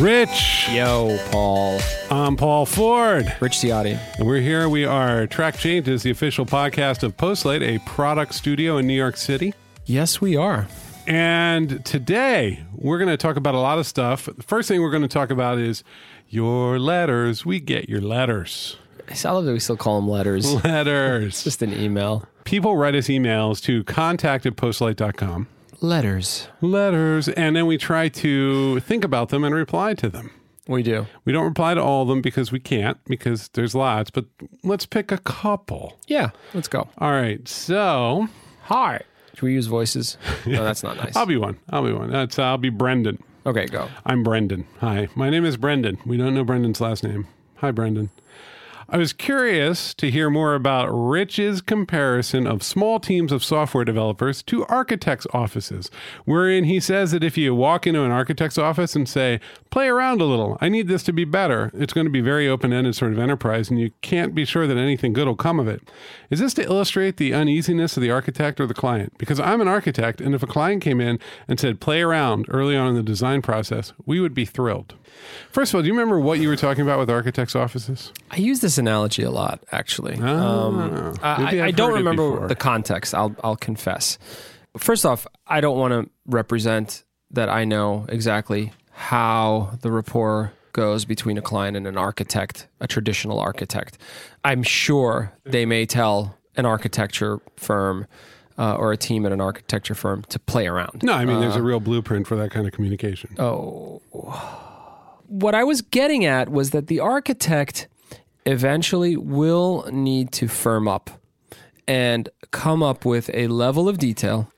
Rich. Yo, Paul. I'm Paul Ford. Rich Ziade. And we're here. We are Track Changes, the official podcast of Postlight, a product studio in New York City. Yes, we are. And today we're going to talk about a lot of stuff. The first thing we're going to talk about is your letters. We get your letters. I love that we still call them letters. Letters. it's Just an email. People write us emails to contact at postlight.com. Letters. Letters. And then we try to think about them and reply to them. We do. We don't reply to all of them because we can't, because there's lots, but let's pick a couple. Yeah, let's go. All right. So Hi. Should we use voices? No, that's not nice. I'll be one. I'll be one. That's I'll be Brendan. Okay, go. I'm Brendan. Hi. My name is Brendan. We don't know Brendan's last name. Hi, Brendan. I was curious to hear more about Rich's comparison of small teams of software developers to architects' offices, wherein he says that if you walk into an architect's office and say, play around a little, I need this to be better, it's going to be very open ended sort of enterprise, and you can't be sure that anything good will come of it. Is this to illustrate the uneasiness of the architect or the client? Because I'm an architect, and if a client came in and said, play around early on in the design process, we would be thrilled. First of all, do you remember what you were talking about with architects' offices? I use this analogy a lot, actually. Um, Ah, I, I don't remember the context. I'll I'll confess. First off, I don't want to represent that I know exactly how the rapport goes between a client and an architect, a traditional architect. I'm sure they may tell an architecture firm uh, or a team at an architecture firm to play around. No, I mean, there's a real blueprint for that kind of communication. Oh. What I was getting at was that the architect eventually will need to firm up and come up with a level of detail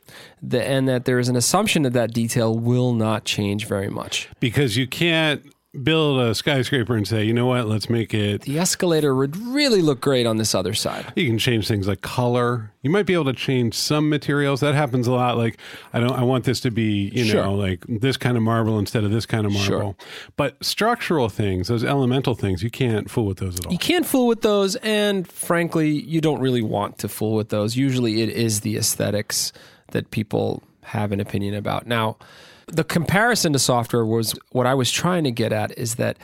and that there is an assumption that that detail will not change very much. because you can't build a skyscraper and say, you know what, let's make it. The escalator would really look great on this other side. You can change things like color. You might be able to change some materials. That happens a lot. Like I don't, I want this to be, you Sure. know, like this kind of marble instead of this kind of marble. Sure. But structural things, those elemental things, you can't fool with those at all. You can't fool with those, and frankly, you don't really want to fool with those. Usually, it is the aesthetics that people have an opinion about. Now, the comparison to software was what I was trying to get at is that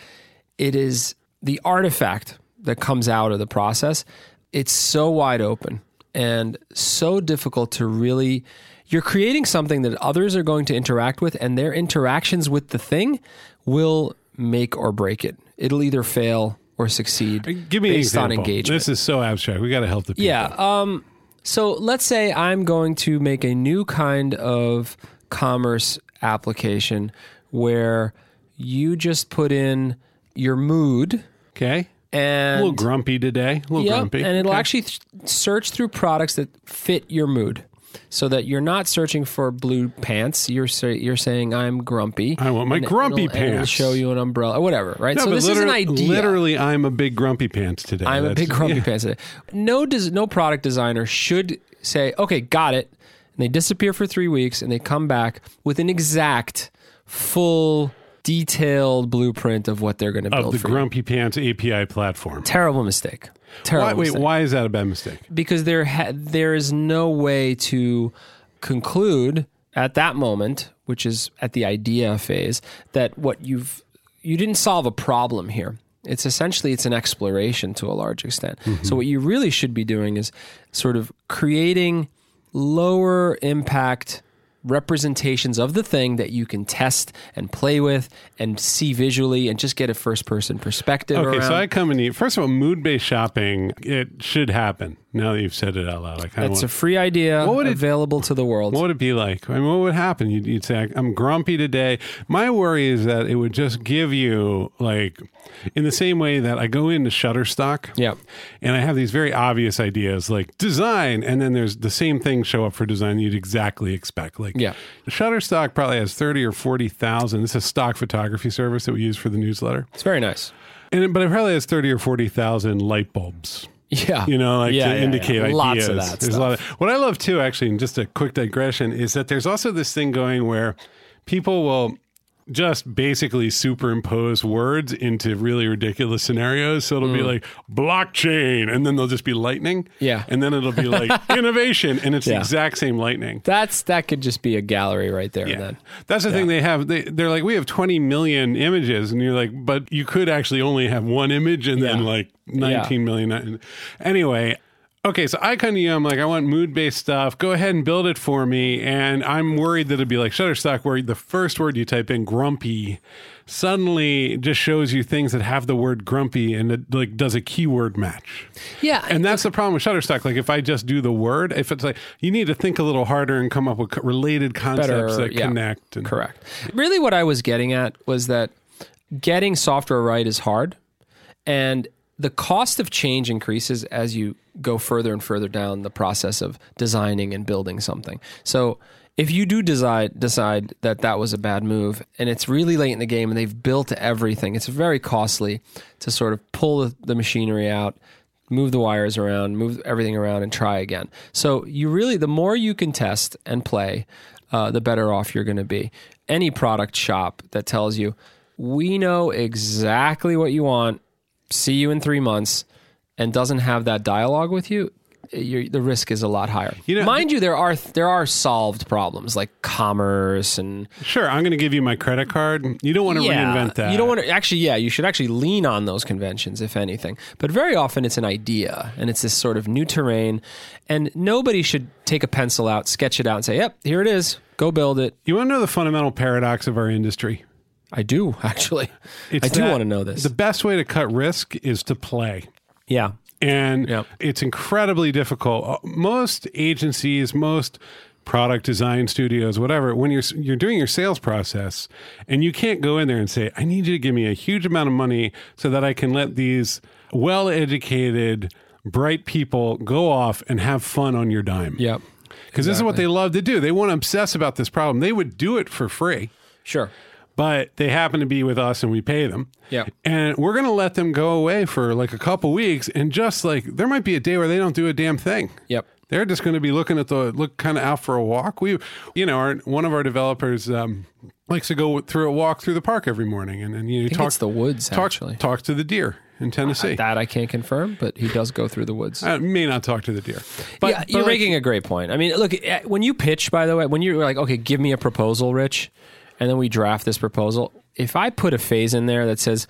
it is the artifact that comes out of the process. It's so wide open and so difficult to really. You're creating something that others are going to interact with, and their interactions with the thing will make or break it. It'll either fail or succeed Give me based an on example. engagement. This is so abstract. We got to help the people. Yeah. Um, so let's say I'm going to make a new kind of commerce application where you just put in your mood Okay. And A little grumpy today. A little Yep, grumpy. and it'll Okay. actually th- search through products that fit your mood. So that you're not searching for blue pants, you're say, you're saying I'm grumpy. I want my And grumpy it'll- and it'll pants. show you an umbrella, or whatever, right? No, so this is an idea. Literally, I'm a big grumpy pants today. I'm a big grumpy yeah. pants today. No, des- no product designer should say, "Okay, got it," and they disappear for three weeks, and they come back with an exact, full, detailed blueprint of what they're going to build. Of the for you. grumpy pants API platform. Terrible mistake. Terrible. Why, wait, mistake. why is that a bad mistake? Because there ha- there is no way to conclude at that moment, which is at the idea phase, that what you've you didn't solve a problem here. It's essentially it's an exploration to a large extent. Mm-hmm. So what you really should be doing is sort of creating lower impact representations of the thing that you can test and play with and see visually and just get a first person perspective Okay, around. so I come and eat. First of all, mood based shopping, it should happen. Now that you've said it out loud, I kind of it's want. a free idea What would it- available to the world. what would it be like? I mean, what would happen? You'd, you'd say, I'm grumpy today. My worry is that it would just give you, like, in the same way that I go into Shutterstock Yeah. and I have these very obvious ideas like design, and then there's the same thing show up for design you'd exactly expect. Like, Yeah. Shutterstock probably has 30 or 40,000. This is a stock photography service that we use for the newsletter. It's very nice. And, but it probably has 30 or 40,000 light bulbs. Yeah. you know, like Yeah, to yeah, indicate yeah. ideas. Lots of that There's a lot of what I love too, actually, and just a quick digression is that there's also this thing going where people will just basically superimpose words into really ridiculous scenarios. So it'll be like blockchain, and then they'll just be lightning. Mm. Yeah. And then it'll be like innovation, and it's the exact same lightning. That's that could just be a gallery right there. Yeah. Then That's the thing they have. They, they're like, we have 20 million images. And you're like, but you could actually only have one image and then Yeah. like 19 million. Anyway, okay. So I come to you, I'm like, I want mood based stuff. Go ahead and build it for me. And I'm worried that it'd be like Shutterstock, where the first word you type in, grumpy, suddenly just shows you things that have the word grumpy and it like does a keyword match. yeah, And that's the problem with Shutterstock. Like if I just do the word, if it's like you need to think a little harder and come up with related concepts Better, that yeah. connect. And, Correct. Really, what I was getting at was that getting software right is hard, and the cost of change increases as you go further and further down the process of designing and building something. So. If you do decide decide that that was a bad move, and it's really late in the game, and they've built everything, it's very costly to sort of pull the, machinery out, move the wires around, move everything around, and try again. So you really, the more you can test and play, uh, the better off you're going to be. Any product shop that tells you, we know exactly what you want, see you in three months, and doesn't have that dialogue with you, the risk is a lot higher. You know- Mind you, there are there are solved problems like commerce and Sure, I'm going to give you my credit card. You don't want to reinvent that. you don't want to actually, yeah, you should actually lean on those conventions, if anything. But very often it's an idea and it's this sort of new terrain. And nobody should take a pencil out, sketch it out, and say, yep, here it is. Go build it. You want to know the fundamental paradox of our industry? I do, actually. It's I do that want to know this. The best way to cut risk is to play. yeah. And Yep. it's incredibly difficult. Uh, Most agencies, most product design studios, whatever, when you're you're doing your sales process and you can't go in there and say, "I need you to give me a huge amount of money so that I can let these well-educated, bright people go off and have fun on your dime." Yep. Because this is what they love to do. They want to obsess about this problem. They would do it for free. Sure. But they happen to be with us and we pay them. Yeah. And we're going to let them go away for like a couple weeks and just like there might be a day where they don't do a damn thing. Yep. They're just going to be looking at the look kind of out for a walk. We, you know, our, one of our developers um, likes to go through a walk through the park every morning and, and you know, talk the woods, talk, actually. talk to the deer in Tennessee. That I can't confirm, but he does go through the woods. I may not talk to the deer, but, yeah, but you're like- making a great point. I mean, look, eh, when you pitch, by the way, when you're like, okay, give me a proposal, Rich, and then we draft this proposal, if I put a phase in there that says,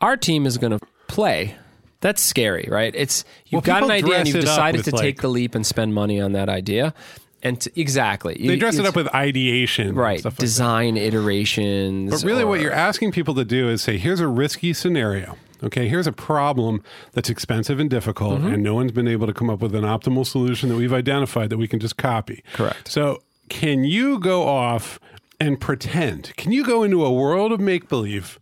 our team is going to play, that's scary, right? It's you've Well, got an idea and you've decided to like- take the leap and spend money on that idea. And to, exactly, they dress it up with ideation, right Stuff like that. design iterations. But really, what you're asking people to do is say, here's a risky scenario. Okay, here's a problem that's expensive and difficult, Mm-hmm. and no one's been able to come up with an optimal solution that we've identified that we can just copy. Correct. So, can you go off and pretend? Can you go into a world of make believe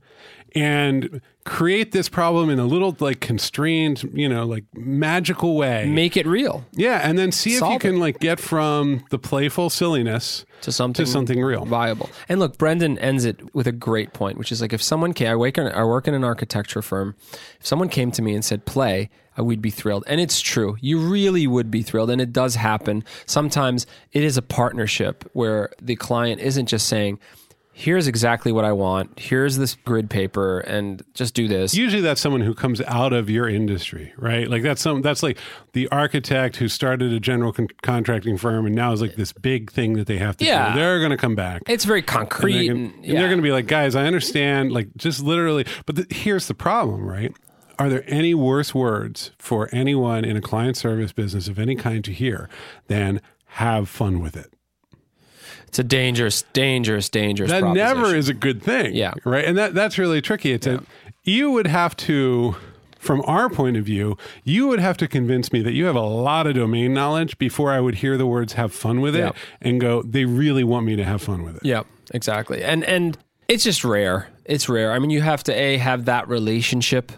and create this problem in a little like constrained, you know, like magical way? make it real yeah, and then see if you Solve can like get from the playful silliness to something to something real. viable. And look, Brendan ends it with a great point, which is like if someone came, I work in, I work in an architecture firm. If someone came to me and said play, I would be thrilled. And it's true. You really would be thrilled. And it does happen. Sometimes it is a partnership where the client isn't just saying, here's exactly what I want. Here's this grid paper and just do this. usually that's someone who comes out of your industry right like that's some that's like the architect who started a general con- contracting firm and now is like this big thing that they have to Yeah. do they're going to come back it's very concrete. and- yeah. they're going to be like guys i understand like just literally but the, here's the problem right are there any worse words for anyone in a client service business of any kind to hear than have fun with it it's a dangerous, dangerous, dangerous that never is a good thing. Yeah. Right. And that that's really tricky. It's a, you would have to from our point of view, you would have to convince me that you have a lot of domain knowledge before I would hear the words have fun with it Yeah. and go, they really want me to have fun with it. Yeah, exactly. And and it's just rare. It's rare. I mean, you have to a have that relationship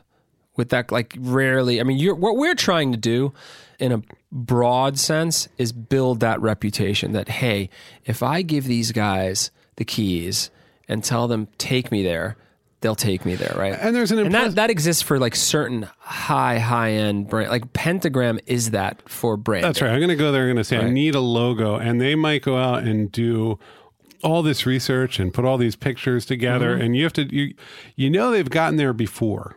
with that. Like rarely. I mean, you're what we're trying to do in a broad sense is build that reputation. That hey, if I give these guys the keys and tell them take me there, they'll take me there, right? And there's an and that that exists for like certain high high end brand. Like Pentagram is that for brand. That's right. I'm going to go there. I'm going to say, I need a logo. And they might go out and do all this research and put all these pictures together, Mm-hmm. and you have to you you know they've gotten there before.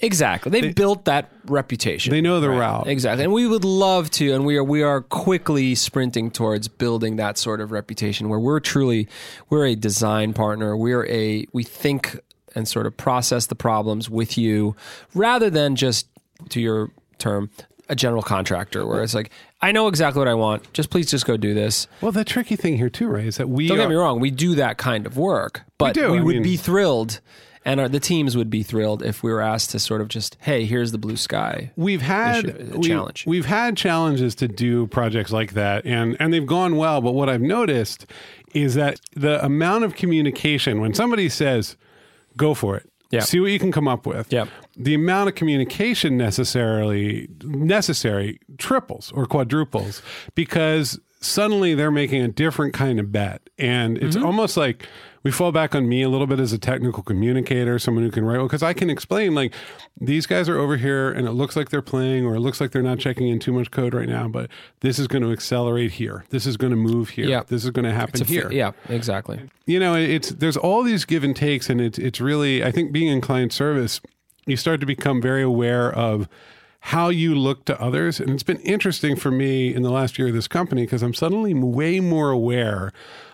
Exactly. They've built that reputation. They know the route. Exactly. And we would love to and we are we are quickly sprinting towards building that sort of reputation where we're truly we're a design partner. We're a we think and sort of process the problems with you rather than just to your term a general contractor where it's like I know exactly what I want. Just please just go do this. Well, the tricky thing here too, Ray, is that we Don't are, get me wrong, we do that kind of work, but do, we I would mean- be thrilled, and our, the teams would be thrilled if we were asked to sort of just, hey, here's the blue sky. we've had issue- we- challenge. We've had challenges to do projects like that, and and they've gone well. But what I've noticed is that the amount of communication when somebody says, "Go for it," Yeah. see what you can come up with. Yep. The amount of communication necessarily necessary triples or quadruples because suddenly they're making a different kind of bet, and it's Mm-hmm. almost like we fall back on me a little bit as a technical communicator, someone who can write well, because I can explain like these guys are over here and it looks like they're playing or it looks like they're not checking in too much code right now, but this is going to accelerate here. This is going to move here. Yeah. This is going to happen here. yeah, exactly. You know, it's there's all these give and takes, and it's it's really I think being in client service, you start to become very aware of how you look to others, and it's been interesting for me in the last year of this company because I'm suddenly way more aware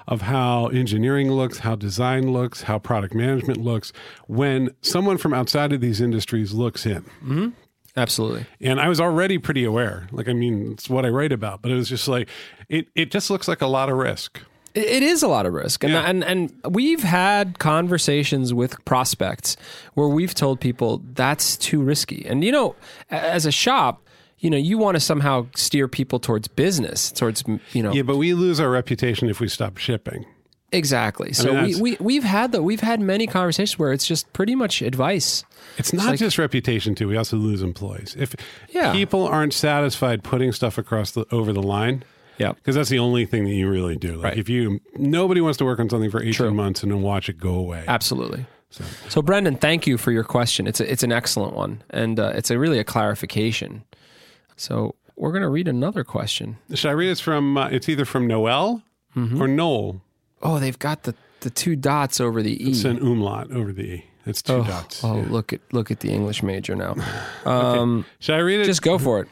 of how engineering looks, how design looks, how product management looks when someone from outside of these industries looks in. Mm-hmm. Absolutely. And I was already pretty aware. Like, I mean, it's what I write about, but it was just like, it, it just looks like a lot of risk. It- is a lot of risk, and Yeah. and and we've had conversations with prospects where we've told people that's too risky. And you know, as a shop, you know, you want to somehow steer people towards business, towards you know, Yeah, but we lose our reputation if we stop shipping. exactly. So mean, we, we we've had the we've had many conversations where it's just pretty much advice. It's not just reputation too. We also lose employees. If Yeah. people aren't satisfied putting stuff across the over the line, Yeah. because that's the only thing that you really do. Like Right. if you nobody wants to work on something for eighteen True. months and then watch it go away. Absolutely. So, so Brendan, thank you for your question. It's a, it's an excellent one, and uh, it's a really a clarification. So we're going to read another question. Should I read it from? Uh, it's either from Noel Mm-hmm. or Noel. Oh, they've got the, the two dots over the e. It's an umlaut over the e. It's two dots. Oh, look at look at the English major now. Um, Should I read it? Just go for it.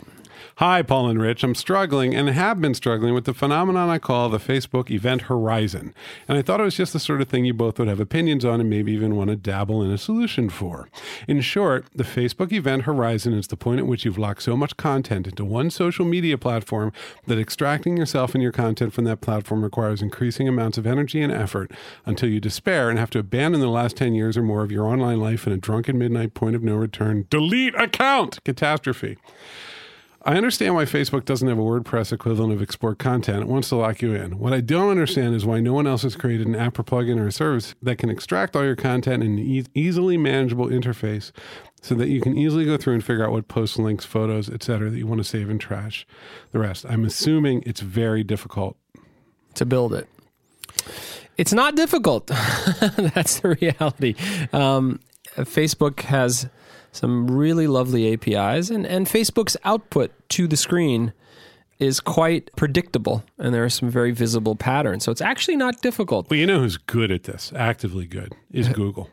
Hi, Paul and Rich. I'm struggling and have been struggling with the phenomenon I call the Facebook event horizon. And I thought it was just the sort of thing you both would have opinions on and maybe even want to dabble in a solution for. In short, the Facebook event horizon is the point at which you've locked so much content into one social media platform that extracting yourself and your content from that platform requires increasing amounts of energy and effort until you despair and have to abandon the last 10 years or more of your online life in a drunken midnight point of no return. Delete account catastrophe. I understand why Facebook doesn't have a WordPress equivalent of export content. It wants to lock you in. What I don't understand is why no one else has created an app or plugin or a service that can extract all your content in an e- easily manageable interface so that you can easily go through and figure out what posts, links, photos, etc. that you want to save and trash the rest. I'm assuming it's very difficult. to build it. It's not difficult. That's the reality. Um, Facebook has some really lovely APIs, and, and Facebook's output to the screen is quite predictable, and there are some very visible patterns. So it's actually not difficult Well, you know who's good at this, actively good, is Google.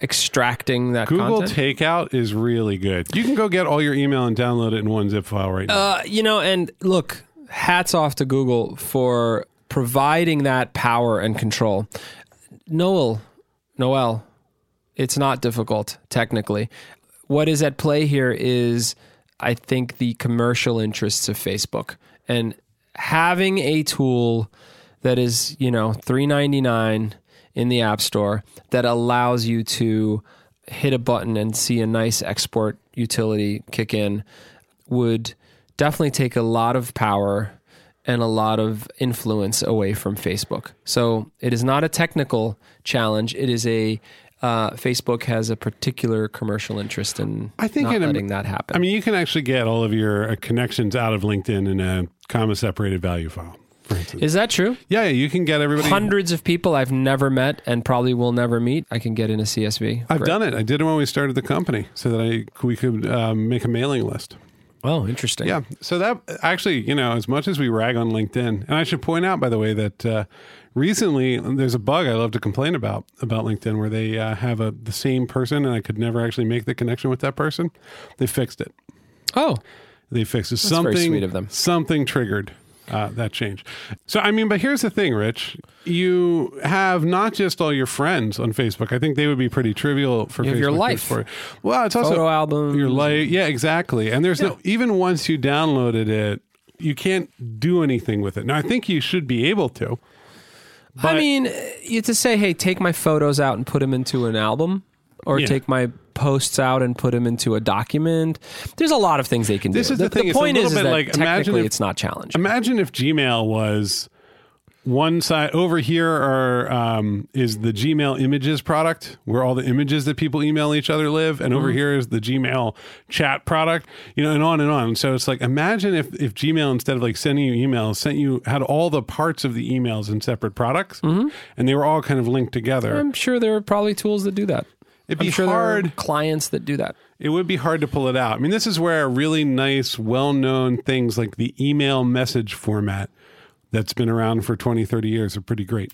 extracting that Google content. Takeout is really good. You can go get all your email and download it in one zip file right now. Uh, you know, and look, hats off to Google for providing that power and control. Noel, Noel, it's not difficult technically. What is at play here is, I think, the commercial interests of Facebook and having a tool that is, you know, three ninety nine in the App Store that allows you to hit a button and see a nice export utility kick in would definitely take a lot of power and a lot of influence away from Facebook. So it is not a technical challenge. It is a uh, Facebook has a particular commercial interest in I think not in a- letting that happen. I mean, you can actually get all of your uh, connections out of LinkedIn in a comma separated value file, is that true? yeah, yeah, you can get everybody. Hundreds of people I've never met and probably will never meet. I can get in a CSV. I've Great. done it. I did it when we started the company so that I we could um, make a mailing list. Oh, interesting. Yeah. So that actually, you know, as much as we rag on LinkedIn, and I should point out, by the way, that uh, recently there's a bug I love to complain about about LinkedIn where they uh, have a the same person, and I could never actually make the connection with that person. They fixed it. Oh, They fixed it. very something sweet of them. Something triggered uh, that change. So I mean, but here's the thing, Rich. You have not just all your friends on Facebook. I think they would be pretty trivial for You Facebook your life. explore. Well, it's also photo albums. your life. Yeah, exactly. And there's no even once you downloaded it, you can't do anything with it. Now, I think you should be able to. I mean, you to say, hey, take my photos out and put them into an album, or Yeah. take my posts out and put them into a document. There's a lot of things they can This do. is the thing, it's a point little is, is bit that like, technically if- it's not challenging. Imagine if Gmail was one side over here are um, is the Gmail images product where all the images that people email each other live, and over here is the Gmail chat product, you know, and on and on. So it's like imagine if if Gmail instead of like sending you emails sent you had all the parts of the emails in separate products, and they were all kind of linked together. I'm sure there are probably tools that do that. It'd be I'm sure hard. clients that do that. It would be hard to pull it out. I mean, this is where really nice, well known things like the email message format that's been around for 20, 30 years are pretty great.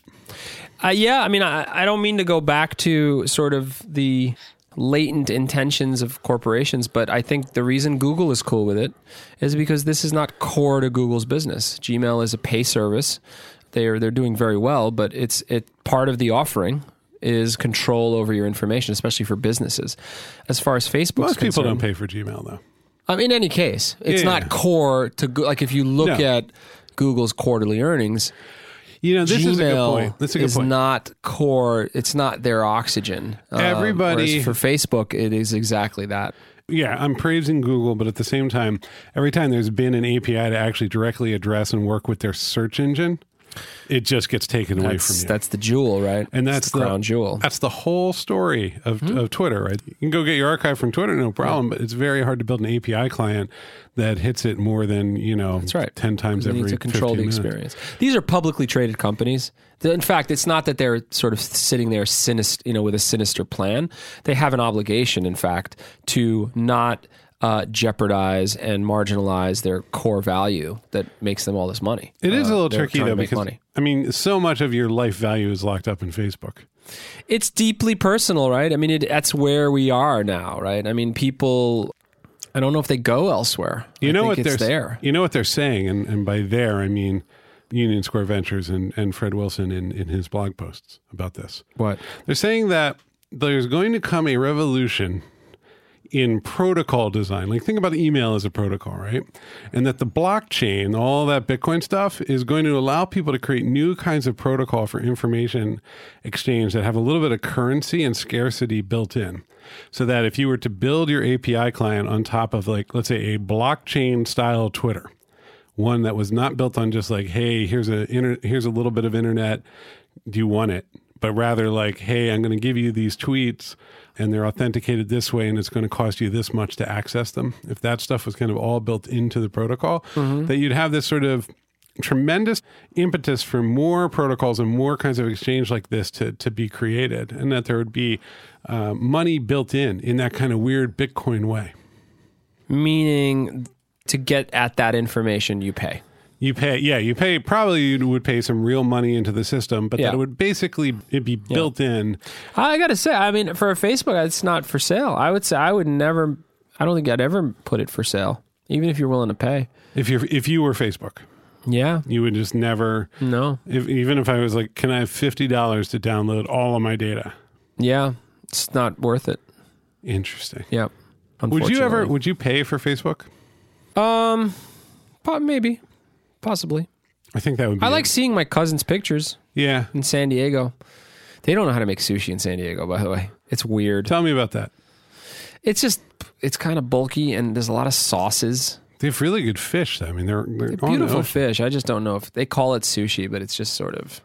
Uh, yeah, I mean, I, I don't mean to go back to sort of the latent intentions of corporations, but I think the reason Google is cool with it is because this is not core to Google's business. Gmail is a pay service; they're they're doing very well, but it's it part of the offering is control over your information, especially for businesses. As far as Facebook, Most people don't pay for Gmail, though. um, in any case, it's Yeah. not core to Go- like if you look No. at Google's quarterly earnings, You know, this Gmail is a good point. That's a good is point. not core. It's not their oxygen. Um, Everybody- whereas for Facebook, it is exactly that. yeah, I'm praising Google, but at the same time, every time there's been an API to actually directly address and work with their search engine, it just gets taken away from you. that's the jewel, right? and that's the crown jewel. That's the whole story of, Hmm. of Twitter, right? You can go get your archive from Twitter, no problem, but it's very hard to build an API client that hits it more than, you know, That's right. ten times They every need to control 15 the minutes. experience. These are publicly traded companies. In fact, it's not that they're sort of sitting there sinister, you know, with a sinister plan. They have an obligation, in fact, to not uh, jeopardize and marginalize their core value that makes them all this money. It is a Uh, little they're tricky though because money. I mean, so much of your life value is locked up in Facebook. it's deeply personal, right? I mean, it, that's where we are now, right? I mean, people. I don't know if they go elsewhere. You I know what they're there. You know what they're saying, and, and by there I mean Union Square Ventures and, and Fred Wilson in, in his blog posts about this. What? They're saying that there's going to come a revolution in protocol design. Like think about email as a protocol, right? And that the blockchain, all that Bitcoin stuff is going to allow people to create new kinds of protocol for information exchange that have a little bit of currency and scarcity built in. So that if you were to build your API client on top of like let's say a blockchain style Twitter, one that was not built on just like, hey, here's a inter- here's a little bit of internet, do you want it? But rather like, hey, I'm going to give you these tweets and they're authenticated this way and it's going to cost you this much to access them. If that stuff was kind of all built into the protocol, that you'd have this sort of tremendous impetus for more protocols and more kinds of exchange like this to, to be created and that there would be uh, money built in in that kind of weird Bitcoin way. Meaning, to get at that information, you pay. You pay, yeah, you pay. Probably you would pay some real money into the system, but Yeah. that it would basically it'd be built in. I got to say, I mean, for Facebook, it's not for sale. I would say I would never. I don't think I'd ever put it for sale, even if you're willing to pay. If you if you were Facebook, Yeah. you would just never. No. If, even if I was like, can I have fifty dollars to download all of my data? Yeah. It's not worth it. Interesting. Yeah. Would you ever? Would you pay for Facebook? Um, maybe, possibly. I think that would. be I like seeing my cousin's pictures Yeah. in San Diego. They don't know how to make sushi in San Diego, by the way. It's weird. Tell me about that. It's just, it's kind of bulky and there's a lot of sauces. They have really good fish. Though. I mean, they're, they're on the Beautiful ocean. fish. I just don't know if they call it sushi, but it's just sort of.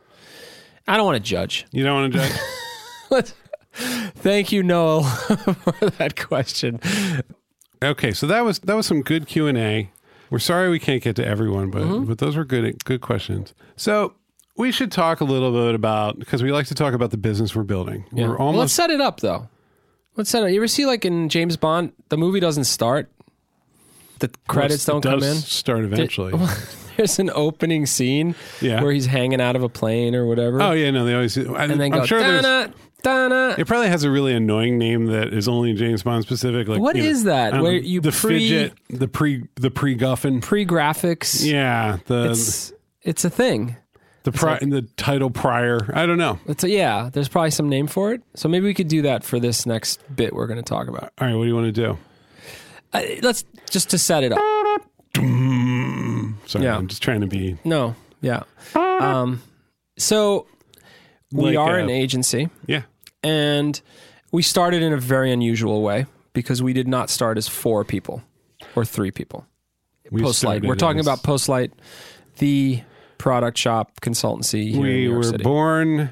I don't want to judge. You don't want to judge. Thank you, Noel, for that question. okay, so that was that was some good Q and A. We're sorry we can't get to everyone, but Mm-hmm. but those were good good questions. So we should talk a little bit about because we like to talk about the business we're building. We're Well, let's set it up, though. Let's set it. Up. You ever see like in James Bond, the movie doesn't start. the credits It don't come does in. Start eventually. There's an opening scene Yeah. where he's hanging out of a plane or whatever. oh yeah, no, they always. I, and then I'm go sure there's. It probably has a really annoying name that is only James Bond specific. Like What you know, is that? Don't Where you the pre- fidget, the pre, the pre guffin. Pre graphics. Yeah, the It's it's a thing. the pri- the title prior. I don't know. It's a, yeah. There's probably some name for it. So maybe we could do that for this next bit we're going to talk about. All right, what do you want to do? Uh, let's just to set it up. Sorry, Yeah. I'm just trying to be. No. Yeah. Um. So we Like, are uh, an agency. Yeah, And we started in a very unusual way because we did not start as four people or three people. we Postlight. We're talking about Postlight, the product shop consultancy here in We were City. born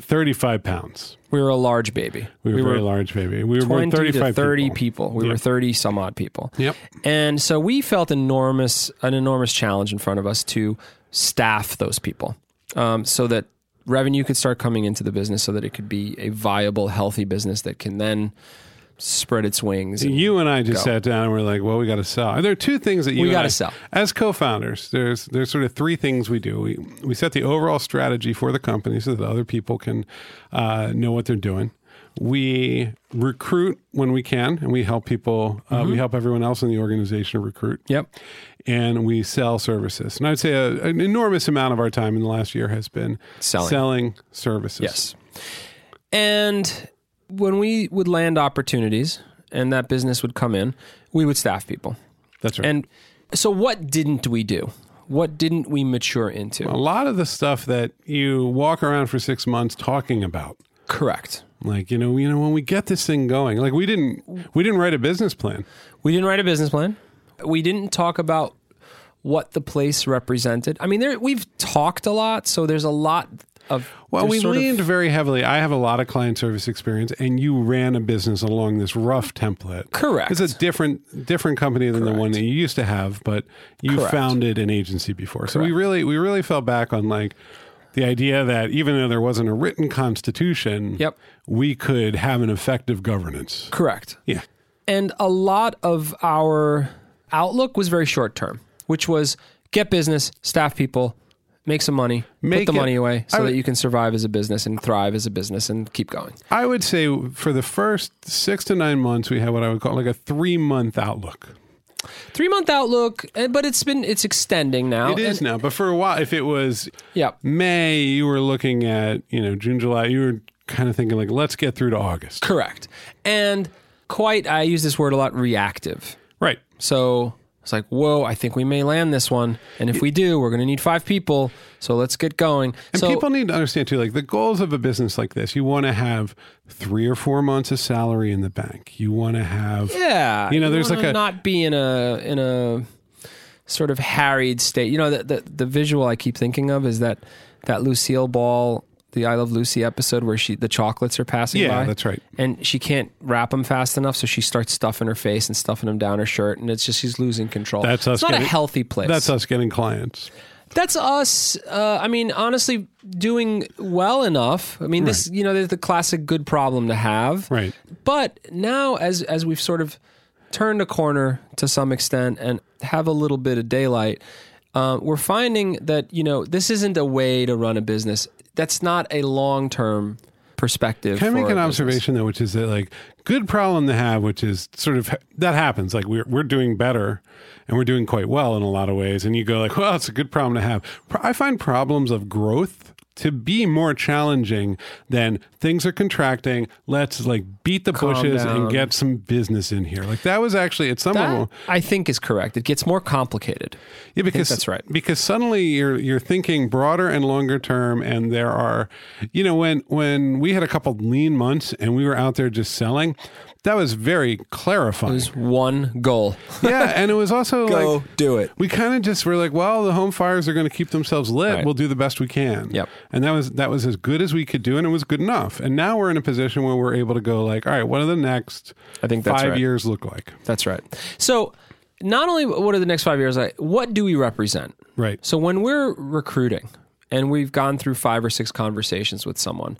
35 pounds. we were a large baby. We were, a very large baby. We were born 20 35 to 30 people. people. We Yeah. were 30 some odd people. Yep. And so we felt enormous an enormous challenge in front of us to staff those people um, so that revenue could start coming into the business so that it could be a viable, healthy business that can then spread its wings. and- You and I just Go. sat down and we're like, well, we got to sell. And there are two things that you We gotta sell. As co-founders, there's there's sort of three things we do. We we set the overall strategy for the company so that other people can uh, know what they're doing. We recruit when we can, and we help people. Uh, Mm-hmm. We help everyone else in the organization recruit. Yep. and we sell services. And I'd say a, an enormous amount of our time in the last year has been Selling. services. Yes. And when we would land opportunities and that business would come in, we would staff people. that's right. And so what didn't we do? What didn't we mature into? a lot of the stuff that you walk around for six months talking about, Correct. like you know, you know, when we get this thing going, like we didn't, we didn't write a business plan. We didn't write a business plan. We didn't talk about what the place represented. I mean, there we've talked a lot, so there's a lot of Well, we sort of- leaned very heavily. I have a lot of client service experience, and you ran a business along this rough template. Correct. It's a different different company than the one that you used to have, but you Correct. founded an agency before. So we really we really fell back on like the idea that even though there wasn't a written constitution, Yep. we could have an effective governance. correct. Yeah. And a lot of our outlook was very short term, which was get business, staff people, make some money, Make put the it- money away so would- that you can survive as a business and thrive as a business and keep going. I would say for the first six to nine months, we had what I would call like a three month outlook. Three month outlook, eh, but it's been it's extending now. It is And- now, but for a while, if it was Yeah. May, you were looking at you know June, July. You were kind of thinking like, let's get through to August. Correct. And quite I use this word a lot reactive. Right. So it's like, whoa, I think we may land this one. And if we do, we're going to need five people. So let's get going. And so, people need to understand too, like the goals of a business like this, you want to have three or four months of salary in the bank. You want to have, yeah, You know, there's like a- not be in a in a sort of harried state. You know, the, the the visual I keep thinking of is that that Lucille Ball, the I Love Lucy episode where she the chocolates are passing yeah, by. that's right. and she can't wrap them fast enough, so she starts stuffing her face and stuffing them down her shirt, and it's just she's losing control. That's us It's not a getting- healthy place. That's us getting clients. That's us. Uh, I mean, honestly, doing well enough. I mean, this you know, there's the classic good problem to have. Right. But now, as as we've sort of turned a corner to some extent and have a little bit of daylight, uh, we're finding that you know this isn't a way to run a business. That's not a long term perspective. Can I make an observation though, which is that like good problem to have, which is sort of that happens. Like we're we're doing better, and we're doing quite well in a lot of ways. And you go like, well, it's a good problem to have. I find problems of growth to be more challenging than things are contracting. Let's like beat the Calm bushes down. and get some business in here. Like that was actually at some That, level. I think is correct. It gets more complicated. Yeah, because that's right. Because suddenly you're you're thinking broader and longer term, and there are, you know, when when we had a couple lean months and we were out there just selling, that was very clarifying. There's one goal. yeah, and it was also like do it. we kind of just were like, well, the home fires are going to keep themselves lit. Right. We'll do the best we can. Yep. And that was that was as good as we could do, and it was good enough. And now we're in a position where we're able to go like, all right, what do the next I think five right. years look like? That's right. So, not only what are the next five years like, what do we represent? Right. So when we're recruiting and we've gone through five or six conversations with someone,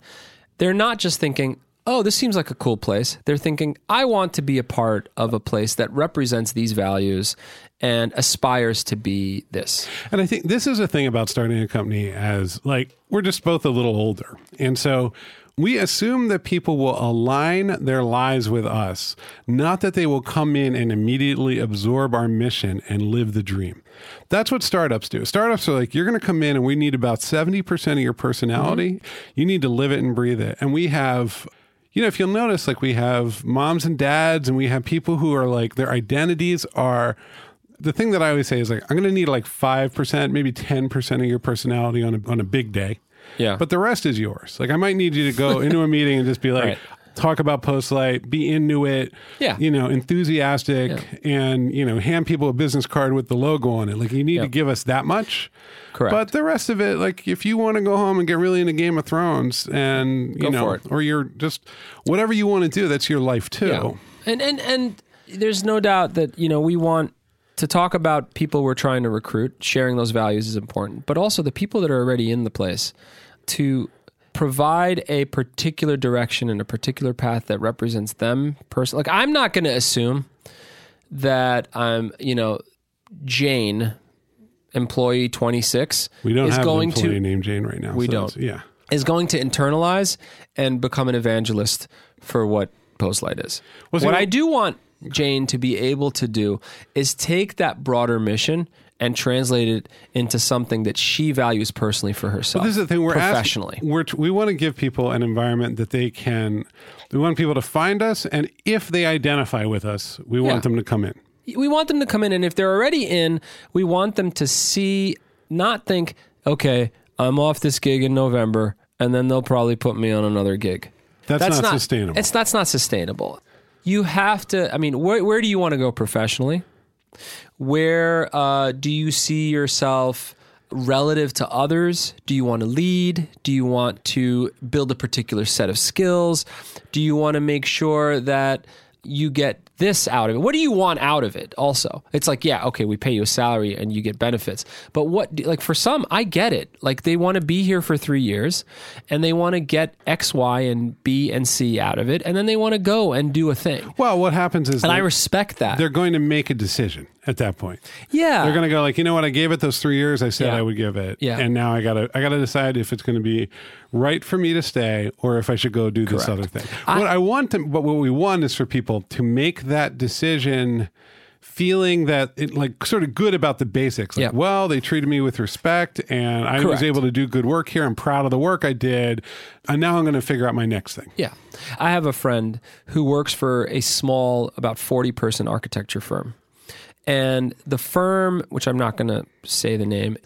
they're not just thinking, oh, this seems like a cool place. They're thinking, I want to be a part of a place that represents these values and aspires to be this. And I think this is a thing about starting a company as like we're just both a little older. And so we assume that people will align their lives with us, not that they will come in and immediately absorb our mission and live the dream. That's what startups do. Startups are like, you're going to come in and we need about 70% of your personality. Mm-hmm. You need to live it and breathe it. And we have you know, if you'll notice, like we have moms and dads, and we have people who are like their identities are the thing that I always say is like, I'm going to need like 5%, maybe 10% of your personality on a, on a big day. Yeah. But the rest is yours. Like, I might need you to go into a meeting and just be like, right. Talk about Postlight, be into it, yeah. you know, enthusiastic, yeah. and, you know, hand people a business card with the logo on it. Like, you need yep. to give us that much. Correct. But the rest of it, like, if you want to go home and get really into Game of Thrones and, you go know, or you're just whatever you want to do, that's your life too. Yeah. And, and, and, there's no doubt that you know we want to talk about people we're trying to recruit, sharing those values is important, but also the people that are already in the place to provide a particular direction and a particular path that represents them personally. Like I'm not going to assume that I'm, you know, Jane, employee 26. We don't is have going an employee to, named Jane right now. We so don't. Yeah. Is going to internalize and become an evangelist for what Postlight is. Was what I do want Jane to be able to do is take that broader mission and translate it into something that she values personally for herself. But this is the thing we're professionally. Asking, we're, we want to give people an environment that they can. We want people to find us, and if they identify with us, we want Yeah. them to come in. we want them to come in, and if they're already in, we want them to see, not think, okay, I'm off this gig in November, and then they'll probably put me on another gig. That's, not, sustainable. It's that's not sustainable. You have to. I mean, where where do you want to go professionally? Where uh, do you see yourself relative to others? Do you want to lead? Do you want to build a particular set of skills? Do you want to make sure that you get this out of it? What do you want out of it also? It's like, yeah, okay, we pay you a salary and you get benefits. But what, like for some, I get it. Like they want to be here for three years and they want to get X, Y, and B and C out of it. And then they want to go and do a thing. well, what happens is And I respect that. they're going to make a decision at that point. Yeah. They're going to go like, you know what? I gave it those three years. I said Yeah. I would give it, Yeah. and now I gotta I gotta decide if it's going to be right for me to stay or if I should go do this other thing. I- what I want to, but what we want is for people to make that decision. Feeling that it like sort of good about the basics. Like, Yeah. well, they treated me with respect and I was able to do good work here. I'm proud of the work I did. And now I'm going to figure out my next thing. Yeah. I have a friend who works for a small, about 40 person architecture firm. And the firm, which I'm not going to say the name,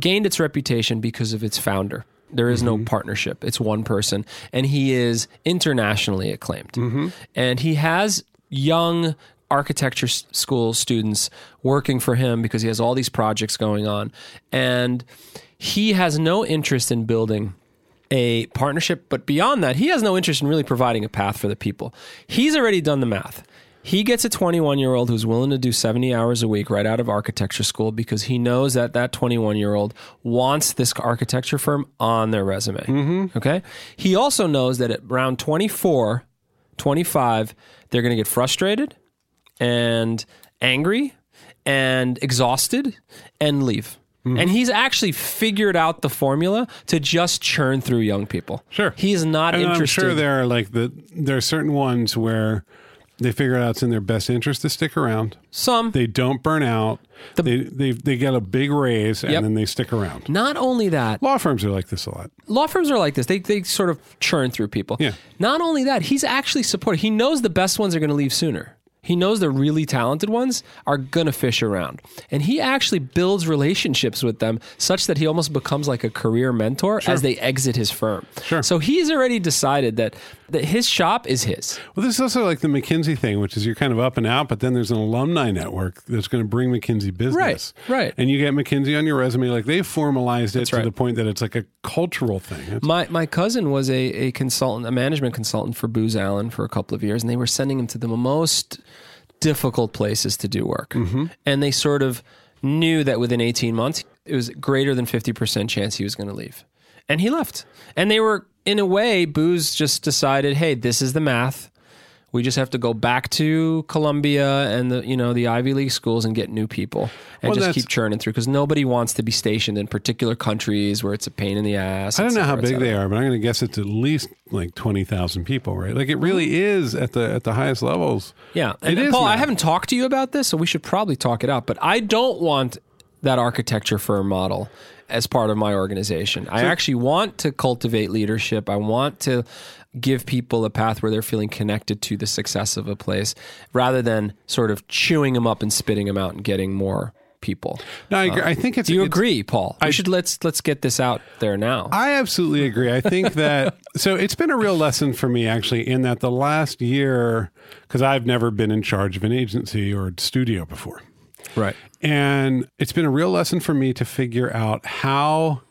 gained its reputation because of its founder. There is no mm-hmm. partnership. It's one person. And he is internationally acclaimed. Mm-hmm. And he has young architecture school students working for him because he has all these projects going on. And he has no interest in building a partnership, but beyond that, he has no interest in really providing a path for the people. He's already done the math. He gets a 21 year old who's willing to do 70 hours a week right out of architecture school because he knows that that 21 year old wants this architecture firm on their resume. Mm-hmm. Okay. He also knows that at around 24, 25, they're going to get frustrated and angry and exhausted and leave. Mm-hmm. And he's actually figured out the formula to just churn through young people. Sure. He is not And interested. I'm sure there are like the there are certain ones where they figure out it's in their best interest to stick around. Some. They don't burn out. they, they they get a big raise and Yep. then they stick around. not only that, Law firms are like this a lot. law firms are like this. They, they sort of churn through people. Yeah. Not only that, he's actually supported. He knows the best ones are going to leave sooner. He knows the really talented ones are going to fish around. And he actually builds relationships with them such that he almost becomes like a career mentor as they exit his firm. Sure. So he's already decided that, that his shop is his. Well, this is also like the McKinsey thing, which is you're kind of up and out, but then there's an alumni network that's going to bring McKinsey business. Right, right. And you get McKinsey on your resume. Like they've formalized it to right. the point that it's like a cultural thing. It's- My my cousin was a, a consultant, a management consultant for Booz Allen for a couple of years, and they were sending him to the most difficult places to do work. Mm-hmm. And they sort of knew that within 18 months, it was greater than 50% chance he was going to leave. And he left. And they were in a way, Booz just decided, hey, this is the math. We just have to go back to Columbia and the you know the Ivy League schools and get new people and Well, just keep churning through because nobody wants to be stationed in particular countries where it's a pain in the ass. I don't know how big they are, but I'm going to guess it's at least like twenty thousand people, right? Like it really is at the at the highest levels. Yeah, and It is Paul, I haven't talked to you about this, so we should probably talk it out. But I don't want that architecture firm model as part of my organization. I actually want to cultivate leadership. I want to give people a path where they're feeling connected to the success of a place, rather than sort of chewing them up and spitting them out and getting more people. No, I, agree. I um, think it's. Do you it's- agree, Paul? We should let's let's get this out there now. I absolutely agree. I think that so it's been a real lesson for me actually in that the last year because I've never been in charge of an agency or studio before. Right. And it's been a real lesson for me to figure out how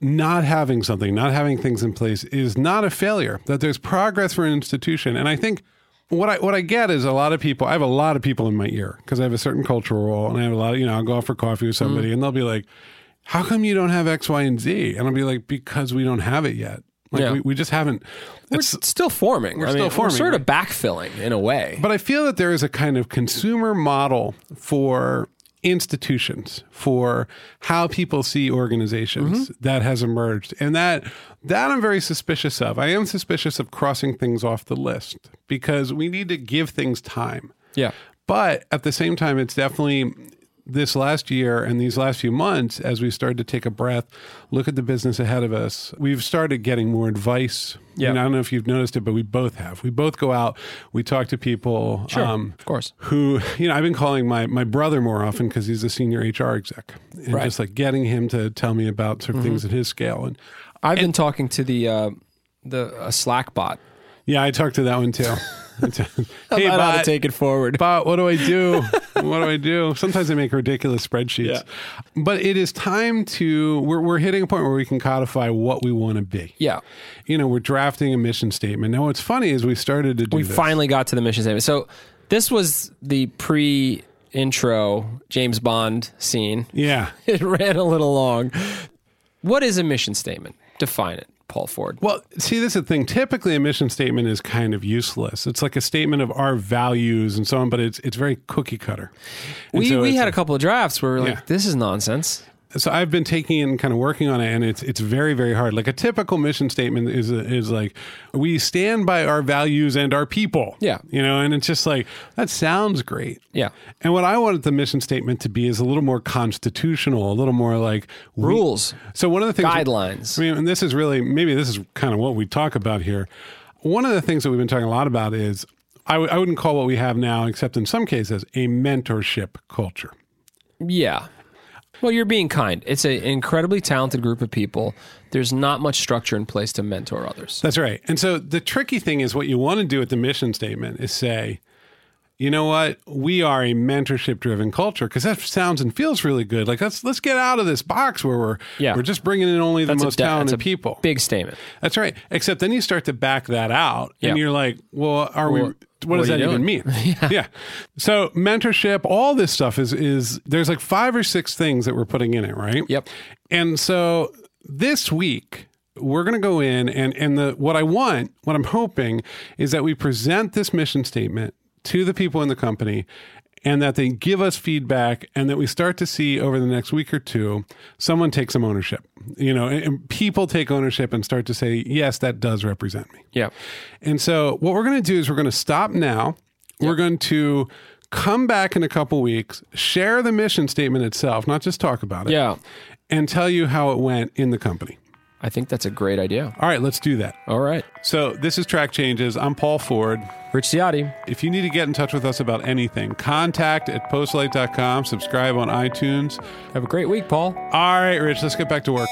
not having something, not having things in place is not a failure, that there's progress for an institution. And I think what I what I get is a lot of people, I have a lot of people in my ear because I have a certain cultural role and I have a lot of, you know, I'll go out for coffee with somebody mm. and they'll be like, How come you don't have X, Y, and Z? And I'll be like, Because we don't have it yet. Like Yeah. we, we just haven't We're it's- still forming. We're still forming, We're sort of backfilling in a way. But I feel that there is a kind of consumer model for institutions for how people see organizations mm-hmm. that has emerged and that that I'm very suspicious of. I am suspicious of crossing things off the list because we need to give things time. yeah. But at the same time it's definitely this last year and these last few months as we started to take a breath, look at the business ahead of us, we've started getting more advice. Yeah. And I don't know if you've noticed it, but we both have. We both go out, we talk to people. Sure. um, of course. who you know I've been calling my my brother more often because he's a senior HR exec, and Right. Mm-hmm. just like getting him to tell me about sort of things at his scale. And I've been talking to the uh, the Slack bot yeah, I talked to that one too. hey, about how to take it forward. bot, what do I do? what do I do? Sometimes I make ridiculous spreadsheets, Yeah. but it is time to. We're we're hitting a point where we can codify what we want to be. Yeah, You know, we're drafting a mission statement. Now, what's funny is we started to do we this. finally got to the mission statement. So this was the pre-intro James Bond scene. yeah. It ran a little long. What is a mission statement? Define it, Paul Ford. Well, see, this is the thing. Typically, a mission statement is kind of useless. It's like a statement of our values and so on, but it's it's very cookie cutter. And We so we had like- a couple of drafts where we were Yeah. like, this is nonsense. So I've been taking it and kind of working on it, and it's it's very very hard. Like a typical mission statement is is like we stand by our values and our people. Yeah. you know, and it's just like that sounds great. Yeah. And what I wanted the mission statement to be is a little more constitutional, a little more like we- Rules, So one of the things guidelines. I mean, and this is really maybe this is kind of what we talk about here. One of the things that we've been talking a lot about is I w- I wouldn't call what we have now, except in some cases, a mentorship culture. Yeah. Well, you're being kind. It's an incredibly talented group of people. There's not much structure in place to mentor others. That's right. And so the tricky thing is what you want to do with the mission statement is say, you know what? We are a mentorship driven culture because that sounds and feels really good. Like let's let's get out of this box where we're Yeah. we're just bringing in only the That's most de- talented that's a people. Big statement. That's right. Except then you start to back that out and you're like, well, are Well, we what does what are that you even doing? mean? yeah. So mentorship, all this stuff is is there's like five or six things that we're putting in it, right? Yep. And so this week we're going to go in and and the what I want, what I'm hoping is that we present this mission statement to the people in the company and that they give us feedback and that we start to see over the next week or two someone take some ownership. You know, and, and people take ownership and start to say, "Yes, that does represent me." Yeah. And so what we're going to do is we're going to stop now. We're going to come back in a couple weeks, share the mission statement itself, not just talk about it Yeah. and tell you how it went in the company. I think that's a great idea. All right, let's do that. All right. So, this is Track Changes. I'm Paul Ford. Rich Ziade. If you need to get in touch with us about anything, contact at postlight.com, subscribe on iTunes. Have a great week, Paul. All right, Rich, let's get back to work.